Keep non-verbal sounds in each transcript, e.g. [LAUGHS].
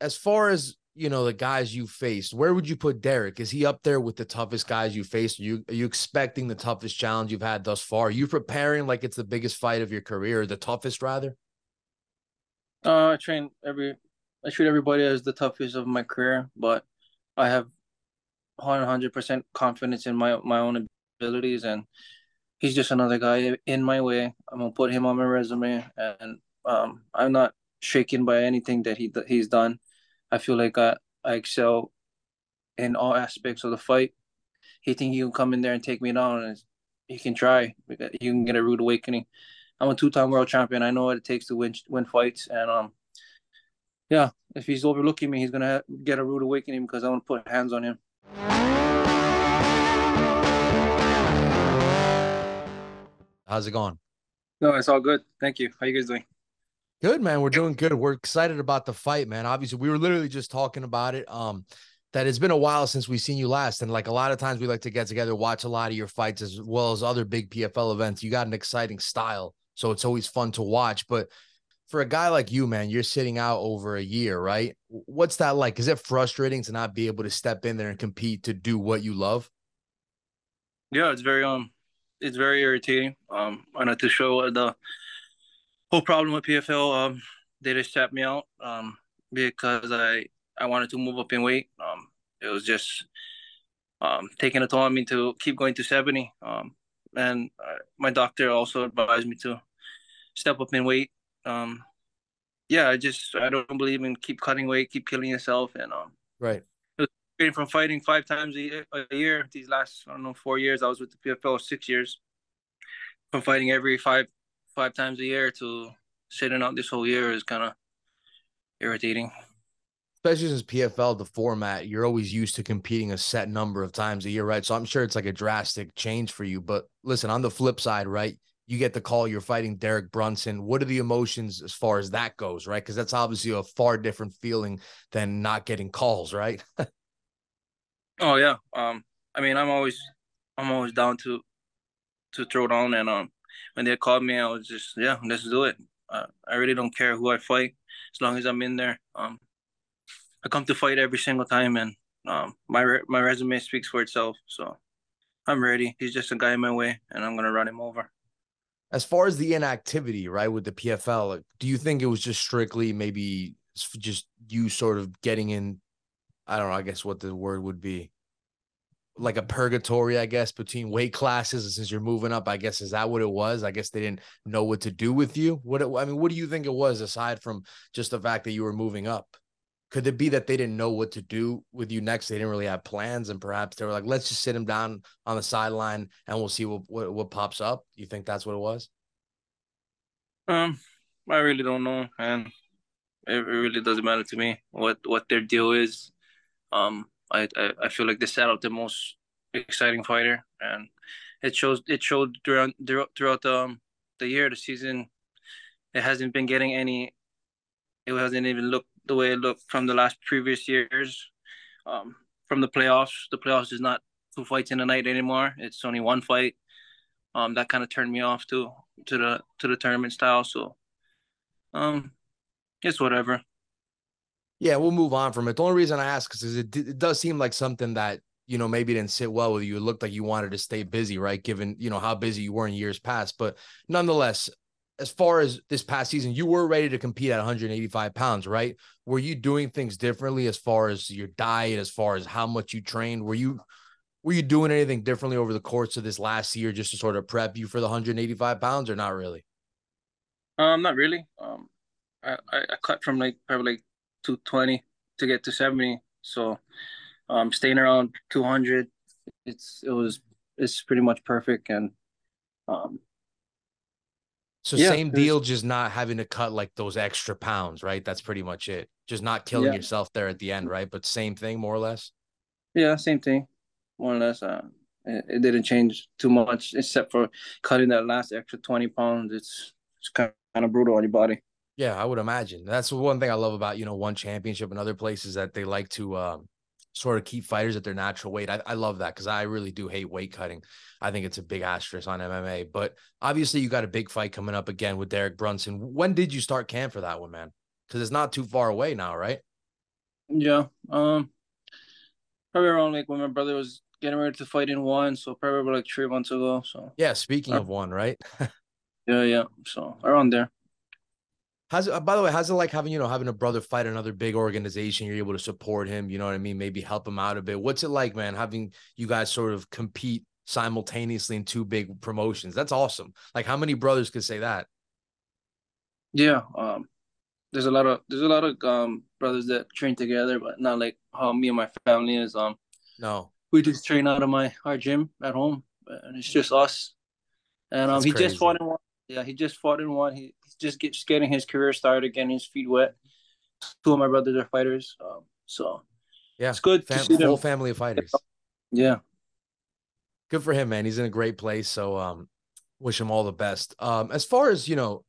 as far as you know the guys you faced, where would you put Derek? Is he up there with the toughest guys you faced? Are you are you expecting the toughest challenge you've had thus far? Are you preparing like it's the biggest fight of your career, the toughest rather? Uh, I train every, I treat everybody as the toughest of my career, but I have 100 percent confidence in my my own abilities, and he's just another guy in my way. I'm gonna put him on my resume, and um, I'm not shaken by anything that he he's done. I feel like I, I excel in all aspects of the fight. He think he can come in there and take me down, and he can try. You can get a rude awakening. I'm a two-time world champion. I know what it takes to win win fights, and um, yeah, if he's overlooking me, he's gonna get a rude awakening because I want to put hands on him. How's it going? No, it's all good. Thank you. How you guys doing? Good, man. We're doing good. We're excited about the fight, man. Obviously, we were literally just talking about it. Um, that it's been a while since we've seen you last. And like a lot of times we like to get together, watch a lot of your fights as well as other big PFL events. You got an exciting style. So it's always fun to watch. But for a guy like you, man, you're sitting out over a year, right? What's that like? Is it frustrating to not be able to step in there and compete to do what you love? Yeah, it's very um it's very irritating. Um I know to show the whole problem with PFL, um they just tapped me out um because I I wanted to move up in weight. Um it was just um taking a toll on me to keep going to 70. Um and uh, my doctor also advised me to step up in weight. Um, yeah, I just I don't believe in keep cutting weight, keep killing yourself, and um, right. From fighting five times a year, a year, these last I don't know four years, I was with the PFL six years. From fighting every five five times a year to sitting out this whole year is kind of irritating. Especially since PFL, the format, you're always used to competing a set number of times a year, right? So I'm sure it's like a drastic change for you. But listen, on the flip side, right? you get the call you're fighting Derek Brunson. What are the emotions as far as that goes, right? Because that's obviously a far different feeling than not getting calls, right? [LAUGHS] oh yeah. Um, I mean, I'm always, I'm always down to, to throw down, and um, when they called me, I was just, yeah, let's do it. Uh, I really don't care who I fight, as long as I'm in there. Um, I come to fight every single time, and um, my re- my resume speaks for itself. So, I'm ready. He's just a guy in my way, and I'm gonna run him over as far as the inactivity, right, with the PFL, do you think it was just strictly maybe just you sort of getting in? I don't know. I guess what the word would be like a purgatory, I guess, between weight classes. Since you're moving up, I guess is that what it was? I guess they didn't know what to do with you. What I mean, what do you think it was aside from just the fact that you were moving up? could it be that they didn't know what to do with you next? They didn't really have plans, and perhaps they were like, "Let's just sit him down on the sideline and we'll see what what, what pops up." You think that's what it was? Um, I really don't know, and it, it really doesn't matter to me what what their deal is. Um, I I, I feel like they set out the most exciting fighter, and it shows it showed throughout throughout the um, the year, the season. It hasn't been getting any. It hasn't even looked the way it looked from the last previous years. Um, from the playoffs, the playoffs is not two fights in a night anymore. It's only one fight. Um, that kind of turned me off to to the to the tournament style. So, um, it's whatever. Yeah, we'll move on from it. The only reason I ask is it, it does seem like something that you know maybe didn't sit well with you. It looked like you wanted to stay busy, right? Given you know how busy you were in years past, but nonetheless, as far as this past season, you were ready to compete at 185 pounds, right? Were you doing things differently as far as your diet, as far as how much you trained? Were you were you doing anything differently over the course of this last year just to sort of prep you for the 185 pounds, or not really? Um, not really. Um, I, I cut from like probably like 220 to get to 70, so um, staying around 200, it's it was it's pretty much perfect, and um, so yeah, same deal, just not having to cut like those extra pounds, right? That's pretty much it. Just not killing yeah. yourself there at the end, right? But same thing, more or less. Yeah, same thing, more or less. Uh, it, it didn't change too much, except for cutting that last extra twenty pounds. It's it's kind of brutal on your body. Yeah, I would imagine. That's one thing I love about you know one championship and other places that they like to um, sort of keep fighters at their natural weight. I, I love that because I really do hate weight cutting. I think it's a big asterisk on MMA. But obviously, you got a big fight coming up again with Derek Brunson. When did you start camp for that one, man? Because it's not too far away now, right? Yeah. Um. Probably around like when my brother was getting ready to fight in one, so probably like three months ago. So Yeah, speaking of one, right? [LAUGHS] yeah, yeah. So around there. How's it, uh, by the way, how's it like having, you know, having a brother fight another big organization? You're able to support him, you know what I mean? Maybe help him out a bit. What's it like, man, having you guys sort of compete simultaneously in two big promotions? That's awesome. Like how many brothers could say that? Yeah. Um there's a lot of there's a lot of um brothers that train together, but not like how me and my family is. Um No, we just train out of my our gym at home and it's just us. And um that's he just fought in one. Yeah, he just fought in one. He, just get, just getting his career started, getting his feet wet. Two of my brothers are fighters. Um so Yeah. it's good to Fam- see full them. family of fighters. Yeah. Good for him, man. He's in a great place. So um wish him all the best. Um, as far as you know,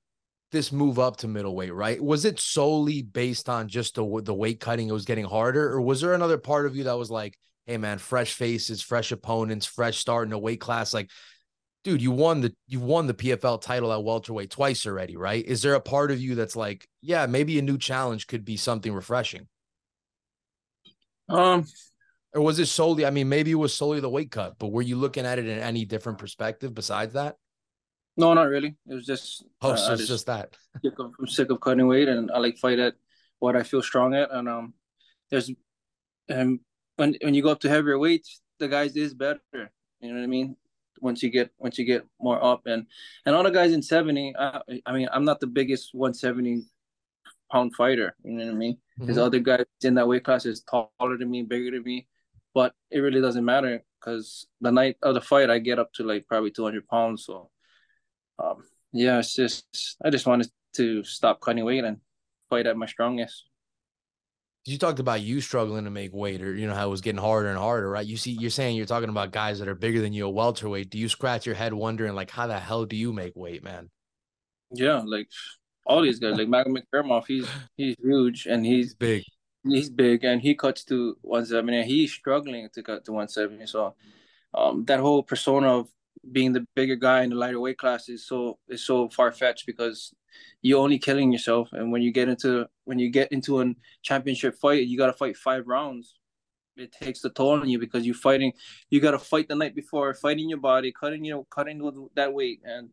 this move up to middleweight, right? Was it solely based on just the the weight cutting? It was getting harder, or was there another part of you that was like, "Hey, man, fresh faces, fresh opponents, fresh start in a weight class"? Like, dude, you won the you won the PFL title at welterweight twice already, right? Is there a part of you that's like, yeah, maybe a new challenge could be something refreshing, Um or was it solely? I mean, maybe it was solely the weight cut, but were you looking at it in any different perspective besides that? no, not really. It was just Oh, uh, so it's just just that. sick of, I'm sick of cutting weight, and I like fight at what I feel strong at. And um, there's and when when you go up to heavier weights, the guys is better. You know what I mean? Once you get once you get more up, and and all the guys in seventy, I, I mean, I'm not the biggest one seventy pound fighter. You know what I mean? There's Mhm. other guys in that weight class is taller than me, bigger than me, but it really doesn't matter because the night of the fight, I get up to like probably 200 pounds. So um, yeah, it's just I just wanted to stop cutting weight and fight at my strongest. You talked about you struggling to make weight or you know how it was getting harder and harder right? You see you're saying you're talking about guys that are bigger than you a welterweight. Do you scratch your head wondering like how the hell do you make weight man? Yeah, like all these guys, like Magomed Kerimov, he's [LAUGHS] he's huge and he's he's big. he's big and he cuts to 170 and he's struggling to cut to 170. So um that whole persona of being the bigger guy in the lighter weight class is so is so far fetched because you're only killing yourself. And when you get into when you get into a championship fight, you gotta fight five rounds. It takes the toll on you because you're fighting. You gotta fight the night before, fighting your body, cutting you know cutting that weight, and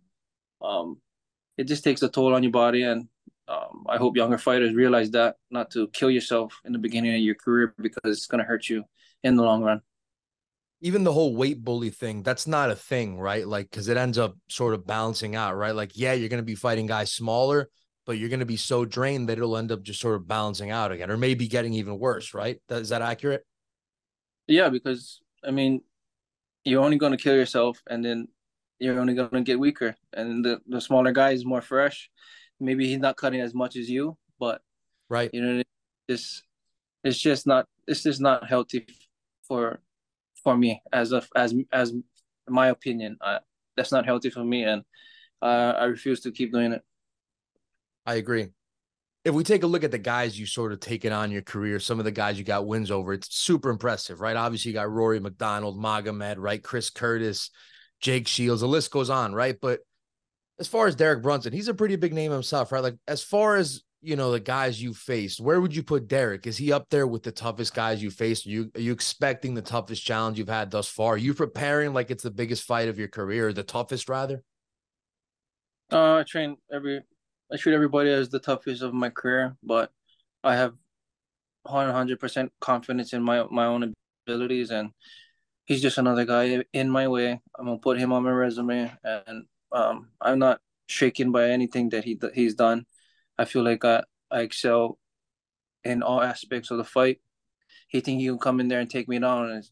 um, it just takes a toll on your body. And um, I hope younger fighters realize that not to kill yourself in the beginning of your career because it's gonna hurt you in the long run. Even the whole weight bully thing that's not a thing right? Like because it ends up sort of balancing out right? Like yeah you're going to be fighting guys smaller but you're going to be so drained that it'll end up just sort of balancing out again or maybe getting even worse right? Is that accurate? Yeah, because I mean, you're only gonna kill yourself, and then you're only gonna get weaker. And the the smaller guy is more fresh. Maybe he's not cutting as much as you, but right. you know, it's it's just not it's just not healthy for for me as a as as my opinion. That's not healthy for me, and uh, I refuse to keep doing it. i agree if we take a look at the guys you sort of taken on your career, some of the guys you got wins over, it's super impressive, right? Obviously, you got Rory MacDonald, Magomed, right? Chris Curtis, Jake Shields, the list goes on, right? But as far as Derek Brunson, he's a pretty big name himself, right? Like as far as you know, the guys you faced, where would you put Derek? Is he up there with the toughest guys you faced? Are you are you expecting the toughest challenge you've had thus far? Are you preparing like it's the biggest fight of your career, the toughest rather? Uh, I train every I treat everybody as the toughest of my career, but I have 100% confidence in my my own abilities, and he's just another guy in my way. I'm gonna put him on my resume, and um, I'm not shaken by anything that he he's done. I feel like I, I excel in all aspects of the fight. He think he can come in there and take me down, and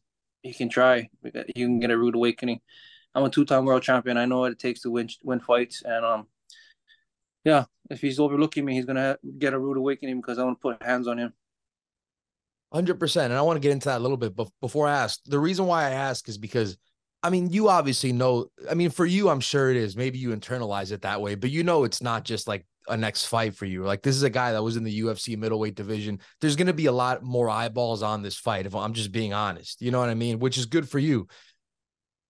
he can try. You can get a rude awakening. I'm a two-time world champion. I know what it takes to win win fights, and um, yeah, if he's overlooking me, he's gonna get a rude awakening because I want to put hands on him. Hundred percent, and I want to get into that a little bit. But before I ask, the reason why I ask is because, I mean, you obviously know. I mean, for you, I'm sure it is. Maybe you internalize it that way, but you know, it's not just like a next fight for you. Like this is a guy that was in the UFC middleweight division. There's going to be a lot more eyeballs on this fight. If I'm just being honest, you know what I mean, which is good for you.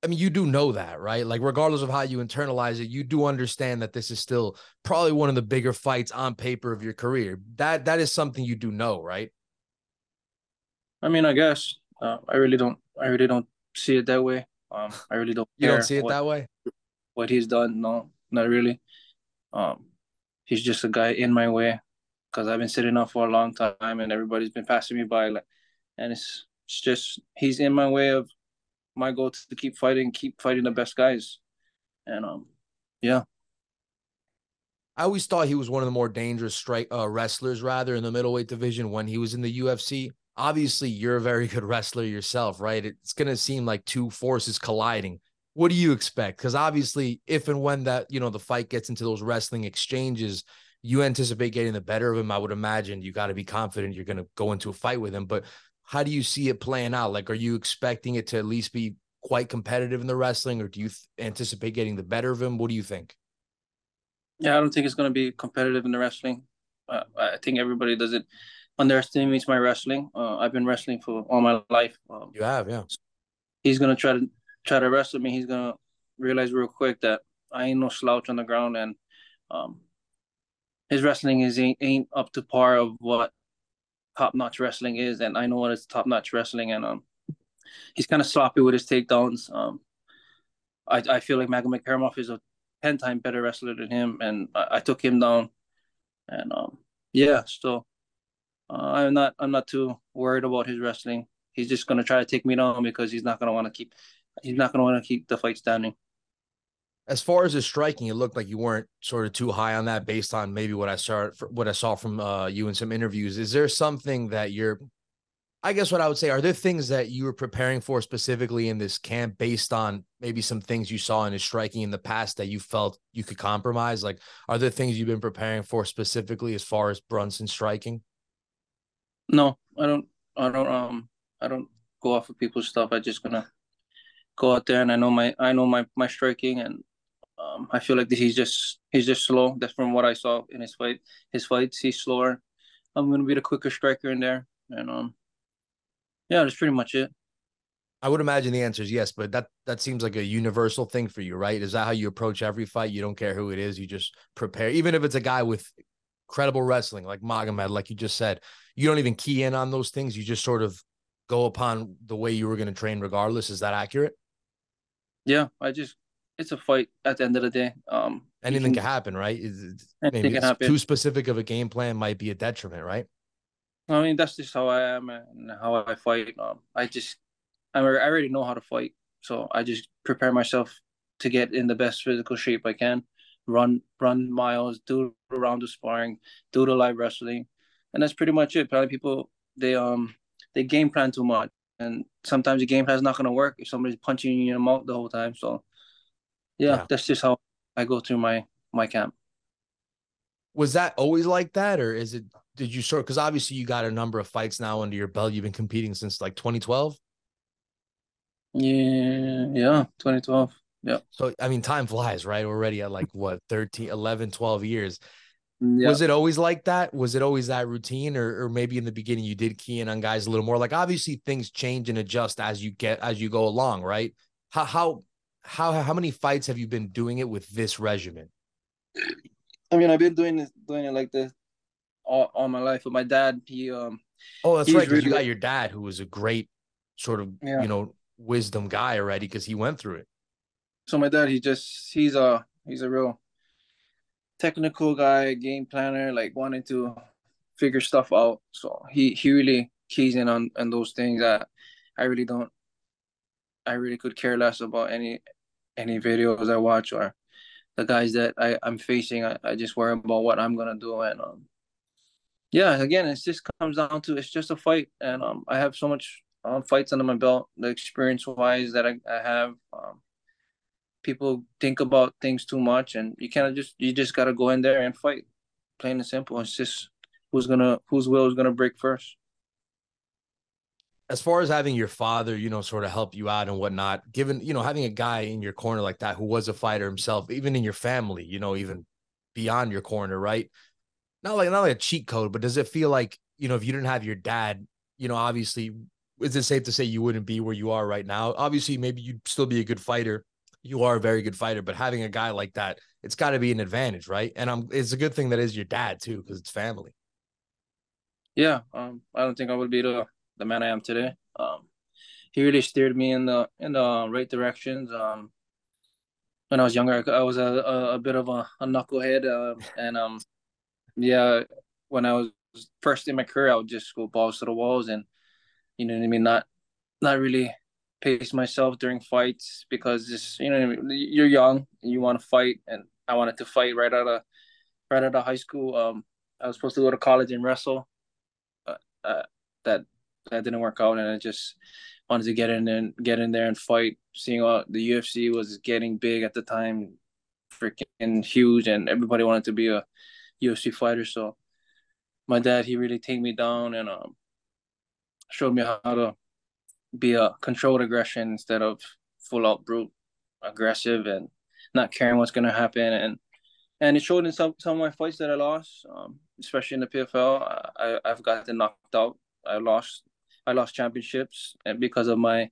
I mean, you do know that, right? Like, regardless of how you internalize it, you do understand that this is still probably one of the bigger fights on paper of your career. That that is something you do know, right? I mean, I guess uh, I really don't. I really don't see it that way. Um, I really don't. you don't see it what, that way. What he's done? No, not really. Um, he's just a guy in my way because I've been sitting up for a long time and everybody's been passing me by. Like, and it's it's just he's in my way of my goal to keep fighting, keep fighting the best guys, and um, yeah. I always thought he was one of the more dangerous strike uh, wrestlers, rather in the middleweight division when he was in the UFC. Obviously, you're a very [LAUGHS] good wrestler yourself, right? It's to seem like two forces colliding. What do you expect? Because obviously, if and when that you know the fight gets into those wrestling exchanges, you anticipate getting the better of him. I would imagine you got to be confident you're going to go into a fight with him. But how do you see it playing out? Like, are you expecting it to at least be quite competitive in the wrestling, or do you th- anticipate getting the better of him? What do you think? Yeah, I don't think it's going to be competitive in the wrestling. Uh, I think everybody does it underestimates my wrestling. Uh, I've been wrestling for all my life. Um, you have, yeah. He's gonna try to try to wrestle me. He's gonna realize real quick that I ain't no slouch on the ground, and um, his wrestling is ain't, ain't up to par of what top notch wrestling is, and I know what is top notch wrestling, and um, he's kind of sloppy with his takedowns. Um, I I feel like Magomed Kerimov is a ten time better wrestler than him, and I, I took him down, and um, yeah, so uh, I'm not I'm not too worried about his wrestling. He's just gonna try to take me down because he's not gonna want to keep he's not gonna want to keep the fight standing. As far as his striking, it looked like you weren't sort of too high on that based on maybe what I saw what I saw from uh, you in some interviews. Is there something that you're I guess what I would say are there things that you were preparing for specifically in this camp based on maybe some things you saw in his striking in the past that you felt you could compromise? Like, are there things you've been preparing for specifically as far as Brunson striking? No, I don't. I don't. Um, I don't go off of people's stuff. I just gonna go out there and I know my I know my my striking and um, I feel like this, he's just he's just slow. That's from what I saw in his fight. His fights, he's slower. I'm gonna be the quicker striker in there, and um, yeah, that's pretty much it. I would imagine the answer is yes, but that that seems like a universal thing for you, right? Is that how you approach every fight? You don't care who it is, you just prepare, even if it's a guy with credible wrestling like Magomed, like you just said. You don't even key in on those things. You just sort of go upon the way you were going to train, regardless. Is that accurate? Yeah, I just it's a fight at the end of the day. Um, anything can, can happen, right? Anything can happen. Too specific of a game plan might be a detriment, right? I mean, that's just how I am and how I fight. Um, I just I already know how to fight, so I just prepare myself to get in the best physical shape I can run run miles, do a round of sparring, do the live wrestling, and that's pretty much it. Probably people they um they game plan too much, and sometimes the game plan is not gonna work if somebody's punching you in the mouth the whole time. So yeah, yeah, that's just how I go through my my camp. Was that always like that, or is it? Did you sort? Because obviously you got a number of fights now under your belt. You've been competing since like 2012. Yeah, yeah, 2012. Yeah. So, I mean, time flies, right? We're already at like what, 13, 11, 12 years. Yeah. Was it always like that? Was it always that routine? Or, or maybe in the beginning you did key in on guys a little more? Like, obviously, things change and adjust as you get, as you go along, right? How, how, how, how many fights have you been doing it with this regimen? I mean, I've been doing this, doing it like this all, all my life. But my dad, he, um, oh, that's right. Really, you got your dad, who was a great sort of, yeah. you know, wisdom guy already because he went through it so my dad, he just he's a he's a real technical guy, game planner, like wanting to figure stuff out. So he he really keys in on on those things that I really don't. I really could care less about any any videos I watch or the guys that I I'm facing. I, I just worry about what I'm gonna do and um yeah again it just comes down to it's just a fight and um I have so much um, fights under my belt the experience wise that I, I have um people think about things too much and you kind of just you just got to go in there and fight. Plain and simple. It's just who's gonna whose will is gonna break first. As far as having your father you know sort of help you out and whatnot given you know having a guy in your corner like that who was a fighter himself even in your family you know even beyond your corner right? Not like not like a cheat code but does it feel like you know if you didn't have your dad you know obviously is it safe to say you wouldn't be where you are right now? Obviously maybe you'd still be a good fighter you are a very good fighter, but having a guy like that, it's got to be an advantage, right? And I'm, it's a good thing that is your dad too, because it's family. Yeah, um, I don't think I would be the the man I am today. Um, he really steered me in the in the right directions. Um, when I was younger, I was a, a, a bit of a, a knucklehead, uh, and um, yeah, when I was first in my career, I would just go balls to the walls, and you know what I mean, not not really pace myself during fights because just you know you're young, and you want to fight, and I wanted to fight right out of right out of high school. Um, I was supposed to go to college and wrestle, but uh, that that didn't work out, and I just wanted to get in and get in there and fight. Seeing all the UFC was getting big at the time, freaking huge, and everybody wanted to be a UFC fighter. So my dad, he really take me down and um, showed me how to be a controlled aggression instead of full out brute aggressive and not caring what's gonna happen and and it showed in some some of my fights that I lost, um, especially in the PFL. I I've gotten knocked out. I lost I lost championships and because of my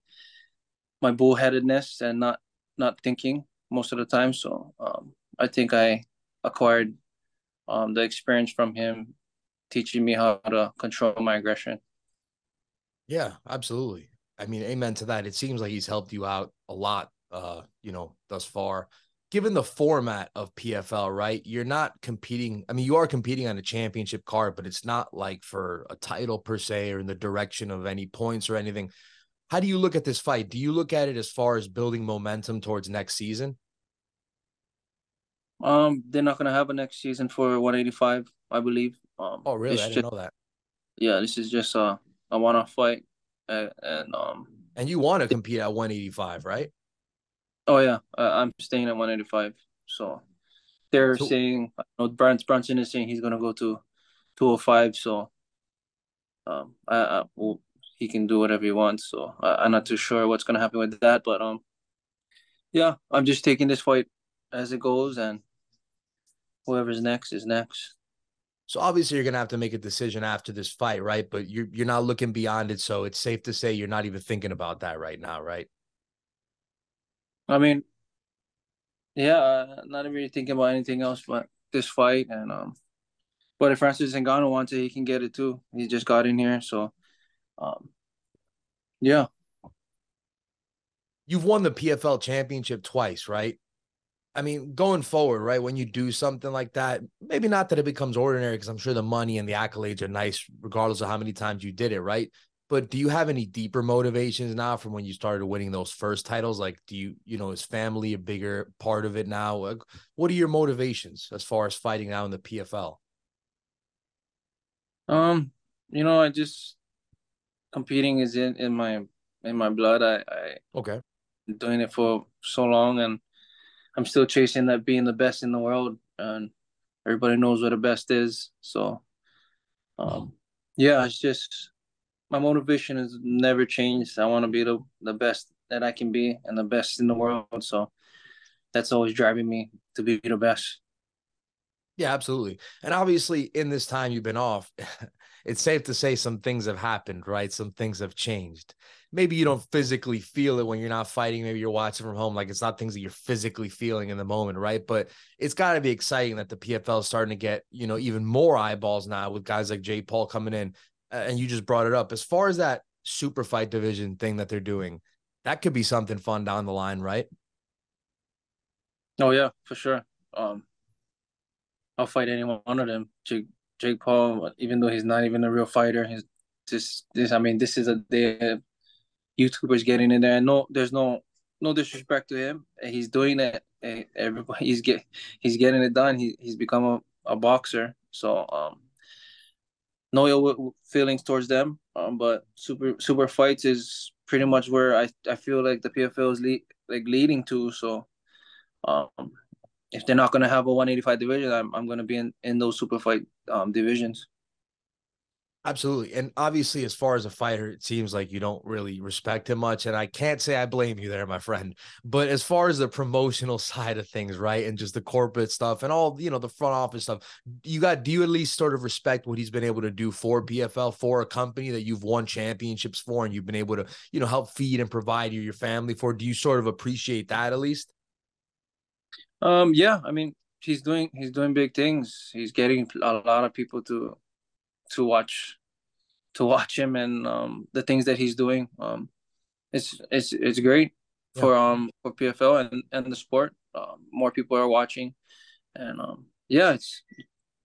my bullheadedness and not not thinking most of the time. So um, I think I acquired um, the experience from him, teaching me how to control my aggression. Yeah, absolutely. I mean, amen to that. It seems like he's helped you out a lot, uh, you know, thus far. Given the format of PFL, right? You're not competing. I mean, you are competing on a championship card, but it's not like for a title per se or in the direction of any points or anything. How do you look at this fight? Do you look at it as far as building momentum towards next season? Um, they're not gonna have a next season for 185, I believe. Um, oh, really? I didn't just, know that. Yeah, this is just a a one-off fight and, and um and you want to compete at 185 right? Oh yeah. Uh, i'm staying at 185 so they're so, saying you know Brant Brunson is saying he's gonna go to 205 so um I, I well, he can do whatever he wants so I, i'm not too sure what's gonna happen with that but um yeah i'm just taking this fight as it goes and whoever's next is next so obviously you're gonna have to make a decision after this fight, right? But you're you're not looking beyond it. So it's safe to say you're not even thinking about that right now, right? I mean, yeah, uh, not really thinking about anything else but this fight. And um, but if Francis Ngannou wants it, he can get it too. He just got in here, so um, yeah. You've won the PFL championship twice, right? I mean, going forward, right? When you do something like that, maybe not that it becomes ordinary because I'm sure the money and the accolades are nice, regardless of how many times you did it, right? But do you have any deeper motivations now from when you started winning those first titles? Like, do you, you know, is family a bigger part of it now? Like, what are your motivations as far as fighting now in the PFL? Um, you know, I just competing is in in my in my blood. I, I okay, doing it for so long and I'm still chasing that being the best in the world, and everybody knows what the best is. So, um, yeah, it's just my motivation has never changed. I want to be the the best that I can be and the best in the world. So, that's always driving me to be the best. Yeah, absolutely. And obviously, in this time you've been off, [LAUGHS] it's safe to say some things have happened, right? Some things have changed. Maybe you don't physically feel it when you're not fighting. Maybe you're watching from home. Like it's not things that you're physically feeling in the moment, right? But it's got to be exciting that the PFL is starting to get, you know, even more eyeballs now with guys like Jake Paul coming in. And you just brought it up. As far as that super fight division thing that they're doing, that could be something fun down the line, right? Oh, yeah, for sure. Um, I'll fight anyone one of them. Jake, Jake Paul, even though he's not even a real fighter, he's just this. I mean, this is a day YouTubers getting in there. And no, there's no no disrespect to him. He's doing it. Everybody, [LAUGHS] he's get he's getting it done. He he's become a, a boxer. So um, no ill feelings towards them. Um, but super super fights is pretty much where I I feel like the PFL is le- like leading to. So um, if they're not to have a 185 division, I'm, I'm to be in, in those super fight um, divisions. Absolutely. And obviously, as far as a fighter, it seems like you don't really respect him much. And I can't say I blame you there, my friend. But as far as the promotional [LAUGHS] side of things, right? And just the corporate stuff and all, you know, the front office stuff, you got, do you at least sort of respect what he's been able to do for PFL, for a company that you've won championships for and you've been able to, you know, help feed and provide you, your family for? Do you sort of appreciate that at least? Um, yeah, I mean, he's doing he's doing big things. He's getting a lot of people to to watch to watch him and um, the things that he's doing. Um, it's it's it's great yeah. for um for PFL and and the sport. Uh, more people are watching, and um yeah, it's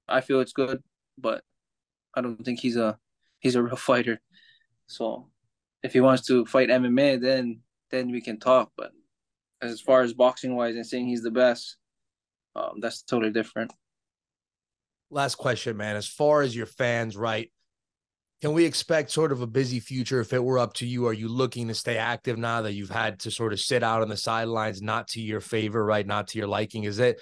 I feel it's good, but I don't think he's a he's a real [LAUGHS] fighter. So if he wants to fight MMA, then then we can talk. But as far as boxing wise and saying he's the best, um, that's totally different. Last question, man. As far as your fans, right? Can we expect sort of a busy future if it were up to you? Are you looking to stay active now that you've had to sort of sit out on the sidelines, not to your favor, right? Not to your liking? Is it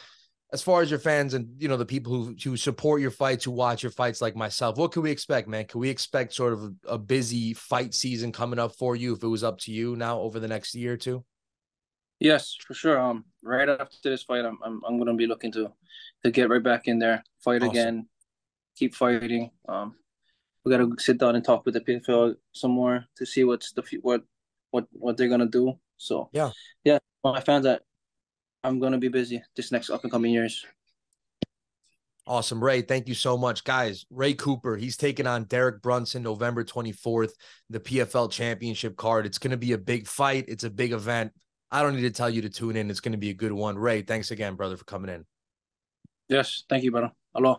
as far as your fans and you know the people who who support your fights, who watch your fights like myself? What can we expect, man? Can we expect sort of a, a busy fight season coming up for you if it was up to you now over the next year or two? Yes, for sure. Um, right after this fight, I'm I'm, I'm gonna be looking to to get right back in there, fight awesome. again, keep fighting. Um, we got to sit down and talk with the PFL some more to see what's the what what what they're gonna do. So yeah, yeah, I found that I'm gonna be busy this next up and coming years. Awesome, Ray. Thank you so much, guys. Ray Cooper, he's taking on Derek Brunson November 24th, the PFL Championship card. It's going to be a big fight. It's a big event. I don't need to tell you to tune in. It's going to be a good one. Ray, thanks again, brother, for coming in. Yes, thank you, brother. Hello.